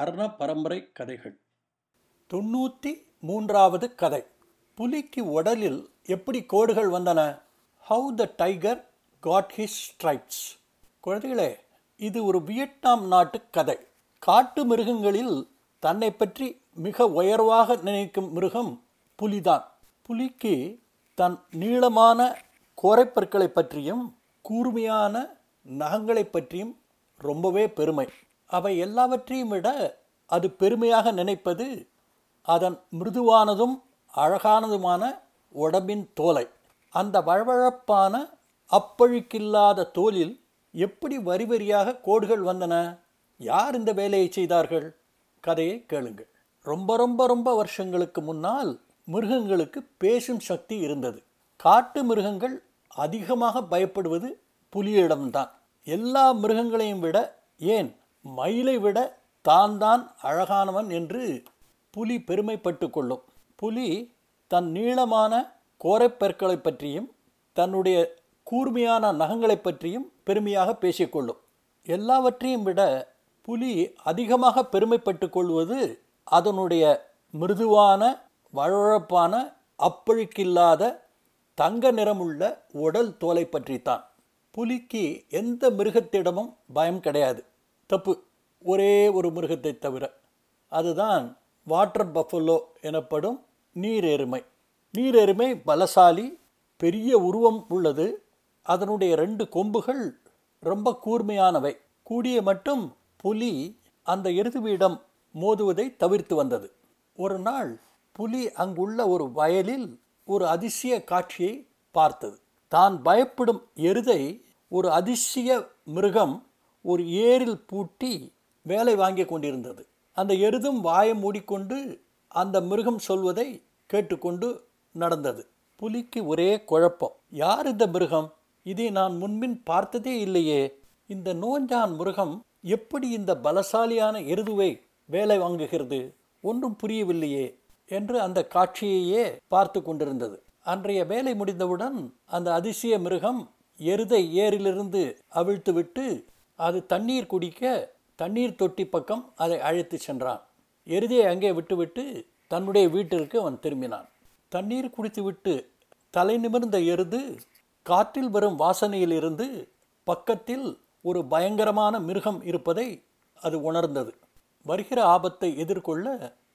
கர்ண பரம்பரை கதைகள். தொண்ணூற்றி மூன்றாவது கதை. புலிக்கு உடலில் எப்படி கோடுகள் வந்தன? How the tiger got his stripes குழந்தைகளே இது ஒரு வியட்நாம் நாட்டு கதை. காட்டு மிருகங்களில் தன்னை பற்றி மிக உயர்வாக நினைக்கும் மிருகம் புலிதான். புலிக்கு தன் நீளமான கோரைப்பற்களை பற்றியும் கூர்மையான நகங்களை பற்றியும் ரொம்பவே பெருமை. அவை எல்லாவற்றையும் விட அது பெருமையாக நினைப்பது அதன் மிருதுவானதும் அழகானதுமான உடம்பின் தோலை. அந்த வழவழப்பான அப்பழுக்கில்லாத தோலில் எப்படி வரி வரியாக கோடுகள் வந்தன? யார் இந்த வேலையை செய்தார்கள்? கதையை கேளுங்கள். ரொம்ப ரொம்ப ரொம்ப வருஷங்களுக்கு முன்னால் மிருகங்களுக்கு பேசும் சக்தி இருந்தது. காட்டு மிருகங்கள் அதிகமாக பயப்படுவது புலியிடம்தான். எல்லா மிருகங்களையும் விட ஏன் மயிலை விட தான் தான் அழகானவன் என்று புலி பெருமைப்பட்டு கொள்ளும். புலி தன் நீளமான கோரைப்பற்களை பற்றியும் தன்னுடைய கூர்மையான நகங்களை பற்றியும் பெருமையாக பேசிக்கொள்ளும் எல்லாவற்றையும் விட புலி அதிகமாக பெருமைப்பட்டு கொள்வது அதனுடைய மிருதுவான வழவழப்பான அப்பழுக்கில்லாத தங்க நிறமுள்ள உடல் தோலை பற்றித்தான். புலிக்கு எந்த மிருகத்திடமும் பயம் கிடையாது. தப்பு. ஒரே ஒரு மிருகத்தை தவிர. அதுதான் வாட்டர் பஃபலோ எனப்படும் நீரெருமை எருமை பலசாலி பெரிய உருவம் உள்ளது. அதனுடைய ரெண்டு கொம்புகள் ரொம்ப கூர்மையானவை. கூடிய மட்டும் புலி அந்த எருதுவிடம் மோதுவதை தவிர்த்து வந்தது. ஒரு நாள் புலி அங்குள்ள ஒரு வயலில் ஒரு அதிசய காட்சியை பார்த்தது. தான் பயப்படும் எருதை ஒரு அதிசய மிருகம் ஒரு ஏரில் பூட்டி வேலை வாங்கி கொண்டிருந்தது. அந்த எருதும் வாயை மூடிக்கொண்டு அந்த மிருகம் சொல்வதை கேட்டுக்கொண்டு நடந்தது. புலிக்கு ஒரே குழப்பம். யார் இந்த மிருகம்? இதை நான் முன்பின் பார்த்ததே இல்லையே. இந்த நோஞ்சான் மிருகம் எப்படி இந்த பலசாலியான எருதுவை வேலை வாங்குகிறது? ஒன்றும் புரியவில்லையே என்று அந்த காட்சியையே பார்த்து கொண்டிருந்தது. அன்றைய வேலை முடிந்தவுடன் அந்த அதிசய மிருகம் எருதை ஏரிலிருந்து அவிழ்த்துவிட்டு அது தண்ணீர் குடிக்க தண்ணீர் தொட்டி பக்கம் அதை அழைத்து சென்றான். எருதியை அங்கே விட்டுவிட்டு தன்னுடைய வீட்டிற்கு அவன் திரும்பினான். தண்ணீர் குடித்துவிட்டு தலை நிமிர்ந்த எருது காற்றில் வரும் வாசனையிலிருந்து பக்கத்தில் ஒரு பயங்கரமான மிருகம் இருப்பதை அது உணர்ந்தது. வருகிற ஆபத்தை எதிர்கொள்ள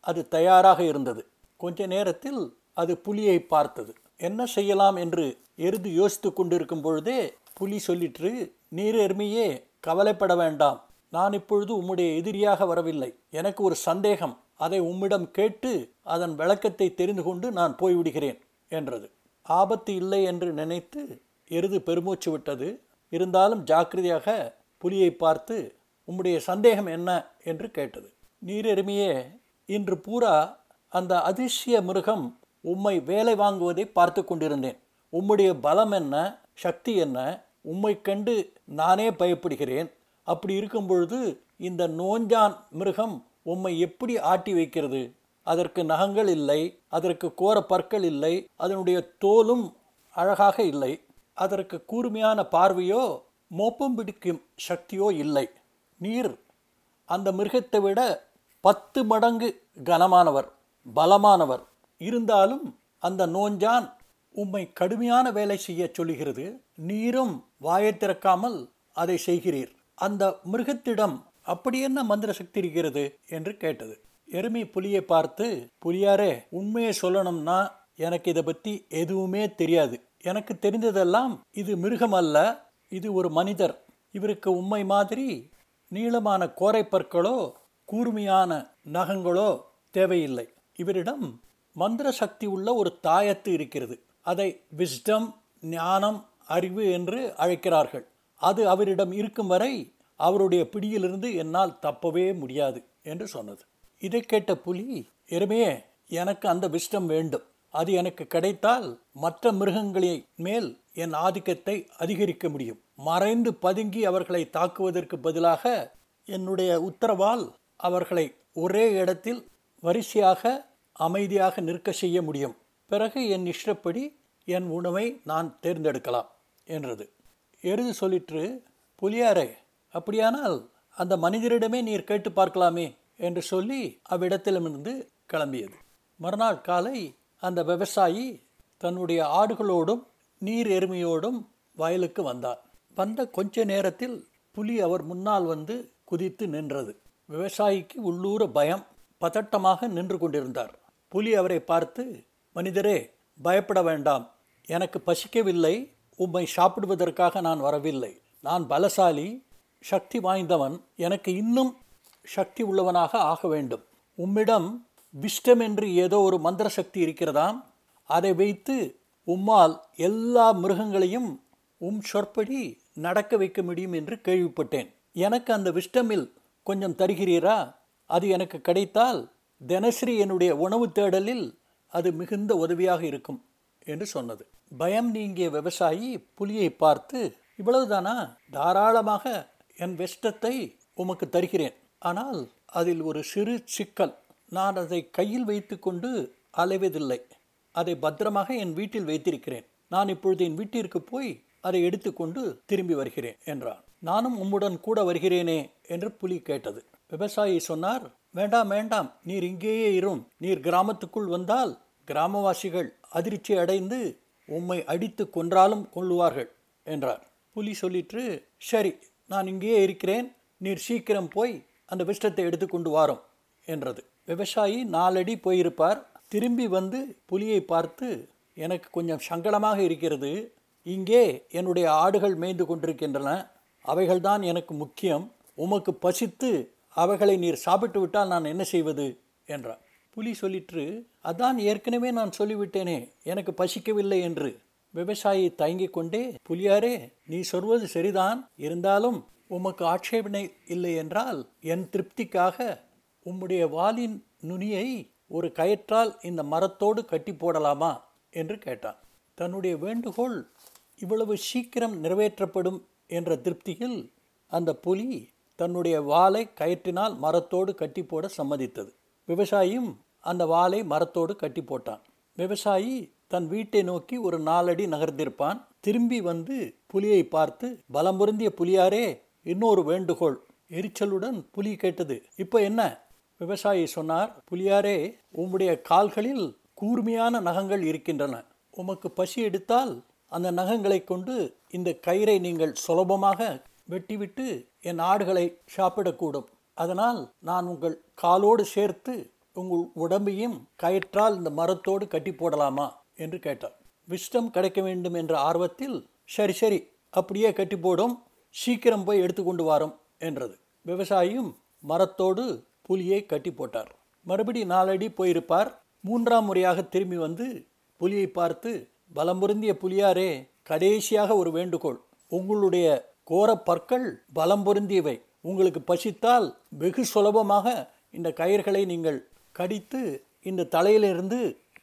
அது தயாராக இருந்தது. கொஞ்ச நேரத்தில் அது புலியை பார்த்தது. என்ன செய்யலாம்? என்று எருது யோசித்து கொண்டிருக்கும் பொழுதே புலி சொல்லிற்று நீர் எருமையே கவலைப்பட வேண்டாம். நான் இப்பொழுது உம்முடைய எதிரியாக வரவில்லை. எனக்கு ஒரு சந்தேகம். அதை உம்மிடம் கேட்டு அதன் விளக்கத்தை தெரிந்து கொண்டு நான் போய்விடுகிறேன் என்றது. ஆபத்து இல்லை என்று நினைத்து எருது பெருமூச்சு விட்டது. இருந்தாலும் ஜாக்கிரதையாக புலியை பார்த்து உம்முடைய சந்தேகம் என்ன? என்று கேட்டது. நீரெருமையே இன்று பூரா அந்த அதிசய மிருகம் உம்மை வேலை வாங்குவதை பார்த்து கொண்டிருந்தேன். உம்முடைய பலம் என்ன? சக்தி என்ன? உம்மை கண்டு நானே பயப்படுகிறேன். அப்படி இருக்கும் பொழுது இந்த நோஞ்சான் மிருகம் உம்மை எப்படி ஆட்டி வைக்கிறது? அதற்கு நகங்கள் இல்லை அதற்கு கோர பற்கள் இல்லை அதனுடைய தோலும் அழகாக இல்லை. அதற்கு கூர்மையான பார்வையோ மோப்பம் பிடிக்கும் சக்தியோ இல்லை. நீர் அந்த மிருகத்தை விட பத்து மடங்கு கனமானவர் பலமானவர். இருந்தாலும் அந்த நோஞ்சான் உம்மை கடுமையான வேலை செய்ய சொல்லுகிறது. நீரும் வாயை திறக்காமல் அதை செய்கிறீர். அந்த மிருகத்திடம் அப்படி என்ன மந்திர சக்தி இருக்கிறது? என்று கேட்டது. எருமை புலியை பார்த்து புலியாரே உண்மையை சொல்லணும்னா எனக்கு இதை பற்றி எதுவுமே தெரியாது. எனக்கு தெரிந்ததெல்லாம் இது மிருகம் அல்ல இது ஒரு மனிதர். இவருக்கு உண்மை மாதிரி நீளமான கோரைப்பற்களோ கூர்மையான நகங்களோ தேவையில்லை. இவரிடம் மந்திர சக்தி உள்ள ஒரு தாயத்து இருக்கிறது. அதை விஸ்டம் ஞானம் அறிவு என்று அழைக்கிறார்கள். அது அவரிடம் இருக்கும் வரை அவருடைய பிடியிலிருந்து என்னால் தப்பவே முடியாது என்று சொன்னது. இதை கேட்ட புலி எருமையே எனக்கு அந்த விஷ்டம் வேண்டும். அது எனக்கு கிடைத்தால் மற்ற மிருகங்களின் மேல் என் ஆதிக்கத்தை அதிகரிக்க முடியும். மறைந்து பதுங்கி அவர்களை தாக்குவதற்கு பதிலாக என்னுடைய உத்தரவால் அவர்களை ஒரே இடத்தில் வரிசையாக அமைதியாக நிற்க செய்ய முடியும். பிறகு என் இஷ்டப்படி என் உணவை நான் தேர்ந்தெடுக்கலாம் என்றது. எருது சொல்லிற்று புலியாரே அப்படியானால் அந்த மனிதரிடமே நீர் கேட்டு பார்க்கலாமே என்று சொல்லி அவ்விடத்திலிருந்து கிளம்பியது. மறுநாள் காலை அந்த விவசாயி தன்னுடைய ஆடுகளோடும் நீர் எருமையோடும் வயலுக்கு வந்தார். வந்த கொஞ்ச நேரத்தில் புலி அவர் முன்னால் வந்து குதித்து நின்றது. விவசாயிக்கு உள்ளூர பயம் பதட்டமாக நின்று கொண்டிருந்தார். புலி அவரை பார்த்து மனிதரே பயப்பட வேண்டாம். எனக்கு பசிக்கவில்லை. உம்மை சாப்பிடுவதற்காக நான் வரவில்லை. நான் பலசாலி சக்தி வாய்ந்தவன். எனக்கு இன்னும் சக்தி உள்ளவனாக ஆக வேண்டும். உம்மிடம் விஷ்டம் என்று ஏதோ ஒரு மந்திர சக்தி இருக்கிறதாம். அதை வைத்து உம்மால் எல்லா மிருகங்களையும் உம் சொற்படி நடக்க வைக்க முடியும் என்று கேள்விப்பட்டேன். எனக்கு அந்த விஷ்டமில் கொஞ்சம் தருகிறீரா? அது எனக்கு கிடைத்தால் தினசரி என்னுடைய உணவு தேடலில் அது மிகுந்த உதவியாக இருக்கும் என்று சொன்னது. பயம் நீங்கிய விவசாயி புலியை பார்த்து இவ்வளவுதானா? தாராளமாக என் வெஷ்டத்தை உமக்கு தருகிறேன். ஆனால் அதில் ஒரு சிறு சிக்கல். நான் அதை கையில் வைத்துக்கொண்டு அலைவதில்லை. அதை பத்திரமாக என் வீட்டில் வைத்திருக்கிறேன். நான் இப்பொழுது என் வீட்டிற்கு போய் அதை எடுத்துக்கொண்டு திரும்பி வருகிறேன் என்றான். நானும் உம்முடன் கூட வருகிறேனே என்று புலி கேட்டது. விவசாயி சொன்னார் வேண்டாம் வேண்டாம். நீர் இங்கேயே இரும். நீர் கிராமத்துக்குள் வந்தால் கிராமவாசிகள் அதிர்ச்சி அடைந்து உம்மை அடித்து கொன்றாலும் கொள்ளுவார்கள் என்றார். புலி சொல்லிற்று சரி நான் இங்கேயே இருக்கிறேன். நீர் சீக்கிரம் போய் அந்த விஷத்தை எடுத்துக்கொண்டு வாரோம் என்றது. விவசாயி நாலடி போயிருப்பார். திரும்பி வந்து புலியை பார்த்து எனக்கு கொஞ்சம் சங்கடமாக இருக்கிறது. இங்கே என்னுடைய ஆடுகள் மேய்ந்து கொண்டிருக்கின்றன. அவைகள்தான் எனக்கு முக்கியம். உமக்கு பசித்து அவைகளை நீர் சாப்பிட்டு விட்டால் நான் என்ன செய்வது? என்றார். புலி சொல்லிற்று அதான் ஏற்கனவே நான் சொல்லிவிட்டேனே எனக்கு பசிக்கவில்லை என்று. விவசாயி தயங்கிக் கொண்டே புலியாரே நீ சொல்வது சரிதான். இருந்தாலும் உமக்கு ஆட்சேபனை இல்லை என்றால் என் திருப்திக்காக உம்முடைய வாலின் நுனியை ஒரு கயிற்றால் இந்த மரத்தோடு கட்டி போடலாமா? என்று கேட்டான். தன்னுடைய வேண்டுகோள் இவ்வளவு சீக்கிரம் நிறைவேற்றப்படும் என்ற திருப்தியில் அந்த புலி தன்னுடைய வாளை கயிற்றினால் மரத்தோடு கட்டி போட சம்மதித்தது. விவசாயியும் அந்த வாளை மரத்தோடு கட்டி போட்டான் விவசாயி தன் வீட்டை நோக்கி ஒரு நாலடி நகர்ந்திருப்பான். திரும்பி வந்து புலியை பார்த்து பலம் பொருந்திய புலியாரே இன்னொரு வேண்டுகோள். எரிச்சலுடன் புலி கேட்டது இப்போ என்ன? விவசாயி சொன்னார் புலியாரே உம்முடைய கால்களில் கூர்மையான நகங்கள் இருக்கின்றன. உமக்கு பசி எடுத்தால் அந்த நகங்களை கொண்டு இந்த கயிறை நீங்கள் சுலபமாக வெட்டிவிட்டு என் ஆடுகளை சாப்பிடக்கூடும். அதனால் நான் உங்கள் காலோடு சேர்த்து உங்கள் உடம்பையும் கயிற்றால் இந்த மரத்தோடு கட்டி போடலாமா? என்று கேட்டார். விஷ்டம் கிடைக்க வேண்டும் என்ற ஆர்வத்தில் சரி சரி அப்படியே கட்டி போடும். சீக்கிரம் போய் எடுத்துக்கொண்டு வாரோம் என்றது. விவசாயியும் மரத்தோடு புலியை கட்டி போட்டார். மறுபடி நாலடி போயிருப்பார். மூன்றாம் முறையாக திரும்பி வந்து புலியை பார்த்து பலம் பொருந்திய புலியாரே கடைசியாக ஒரு வேண்டுகோள். உங்களுடைய கோர பற்கள் பலம் பொருந்தியவை. உங்களுக்கு பசித்தால் வெகு சுலபமாக இந்த கயிர்களை நீங்கள் கடித்து இந்த தலையிலிருந்து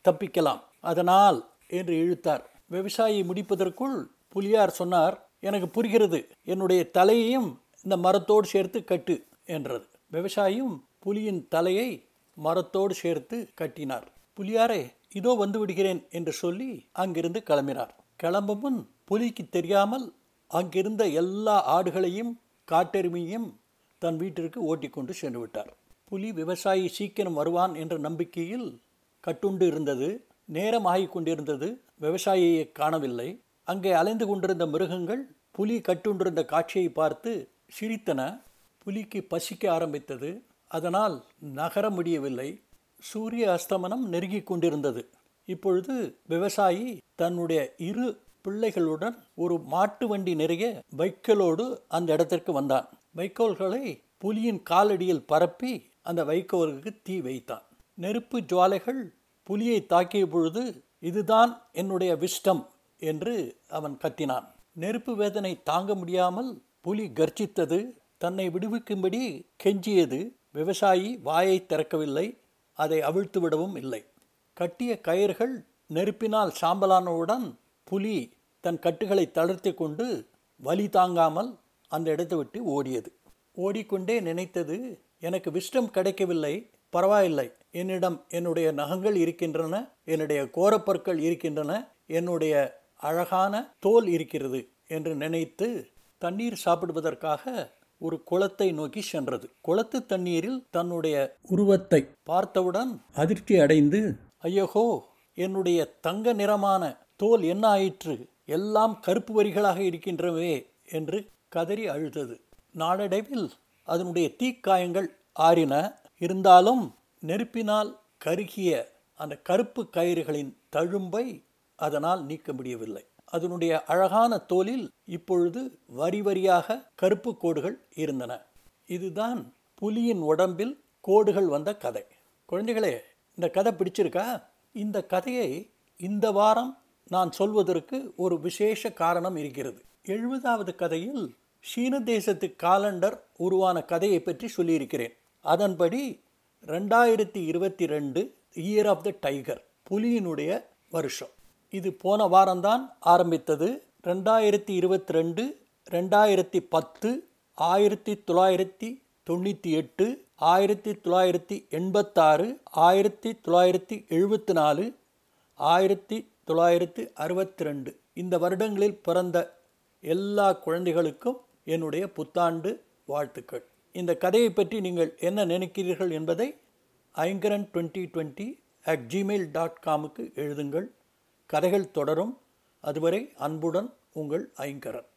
தப்பிக்கலாம். அதனால் என்று இழுத்தார். விவசாயி முடிப்பதற்குள் புலியார் சொன்னார் எனக்கு புரிகிறது. என்னுடைய தலையையும் இந்த மரத்தோடு சேர்த்து கட்டு என்றது. விவசாயியும் புலியின் தலையை மரத்தோடு சேர்த்து கட்டினார். புலியாரே இதோ வந்து விடுகிறேன் என்று சொல்லி அங்கிருந்து கிளம்பினார். கிளம்பும் முன் புலிக்கு தெரியாமல் அங்கிருந்த எல்லா ஆடுகளையும் காட்டெருமையும் தன் வீட்டிற்கு ஓட்டிக்கொண்டு சென்று விட்டார் புலி விவசாயி சீக்கிரம் வருவான் என்ற நம்பிக்கையில் கட்டுண்டு இருந்தது நேரம் கொண்டிருந்தது விவசாயியை காணவில்லை. அங்கே அலைந்து கொண்டிருந்த மிருகங்கள் புலி கட்டுண்டிருந்த காட்சியை பார்த்து சிரித்தன. புலிக்கு பசிக்க ஆரம்பித்தது. அதனால் நகர முடியவில்லை. சூரிய அஸ்தமனம் நெருங்கிக் கொண்டிருந்தது. இப்பொழுது விவசாயி தன்னுடைய இரு பிள்ளைகளுடன் ஒரு மாட்டு வண்டி நிறைய வைக்கோலோடு அந்த இடத்திற்கு வந்தான். வைக்கோல்களை புலியின் காலடியில் பரப்பி அந்த வைக்கோலுக்கு தீ வைத்தான். நெருப்பு ஜுவாலைகள் புலியை தாக்கிய பொழுது இதுதான் என்னுடைய விஷ்டம் என்று அவன் கத்தினான். நெருப்பு வேதனை தாங்க முடியாமல் புலி கர்ஜித்தது தன்னை விடுவிக்கும்படி கெஞ்சியது. விவசாயி வாயை திறக்கவில்லை அதை அவிழ்த்து விடவும் இல்லை. கட்டிய கயிர்கள் நெருப்பினால் சாம்பலானவுடன் புலி தன் கட்டுகளை தளர்த்தி கொண்டு வலி தாங்காமல் அந்த இடத்தை விட்டு ஓடியது. ஓடிக்கொண்டே நினைத்தது எனக்கு விஷ்டம் கிடைக்கவில்லை பரவாயில்லை. என்னிடம் என்னுடைய நகங்கள் இருக்கின்றன என்னுடைய கோரப்பற்கள் இருக்கின்றன என்னுடைய அழகான தோல் இருக்கிறது என்று நினைத்து தண்ணீர் சாப்பிடுவதற்காக ஒரு குளத்தை நோக்கி சென்றது. குளத்து தண்ணீரில் தன்னுடைய உருவத்தை பார்த்தவுடன் அதிர்ச்சி அடைந்து ஐயகோ என்னுடைய தங்க நிறமான தோல் என்ன ஆயிற்று? எல்லாம் கருப்பு வரிகளாக இருக்கின்றவே என்று கதறி அழுதது. நாளடைவில் அதனுடைய தீக்காயங்கள் ஆறின. இருந்தாலும் நெருப்பினால் கருகிய அந்த கருப்பு கயிறுகளின் தழும்பை அதனால் நீக்க முடியவில்லை. அதனுடைய அழகான தோலில் இப்பொழுது வரி வரியாக கருப்பு கோடுகள் இருந்தன. இதுதான் புலியின் உடம்பில் கோடுகள் வந்த கதை. குழந்தைகளே இந்த கதை பிடிச்சிருக்கா? இந்த கதையை இந்த வாரம் நான் சொல்வதற்கு ஒரு விசேஷ காரணம் இருக்கிறது. எழுபதாவது கதையில் சீன தேசத்து காலண்டர் உருவான கதையை பற்றி சொல்லியிருக்கிறேன். அதன்படி ரெண்டாயிரத்தி இருபத்தி ரெண்டு இயர் ஆஃப் த டைகர் புலியினுடைய வருஷம். இது போன வாரம்தான் ஆரம்பித்தது. ரெண்டாயிரத்தி இருபத்தி ரெண்டு ரெண்டாயிரத்தி பத்து ஆயிரத்தி தொள்ளாயிரத்தி தொண்ணூற்றி எட்டு ஆயிரத்தி தொள்ளாயிரத்தி எண்பத்தாறு ஆயிரத்தி தொள்ளாயிரத்தி எழுபத்தி நாலு ஆயிரத்தி தொள்ளாயிரத்து அறுபத்தி ரெண்டு இந்த வருடங்களில் பிறந்த எல்லா குழந்தைகளுக்கும் என்னுடைய புத்தாண்டு வாழ்த்துக்கள். இந்த கதையை பற்றி நீங்கள் என்ன நினைக்கிறீர்கள் என்பதை Aingaran twenty twenty at Gmail dot காமுக்கு எழுதுங்கள். கதைகள் தொடரும். அதுவரை அன்புடன் உங்கள் ஐங்கரன்.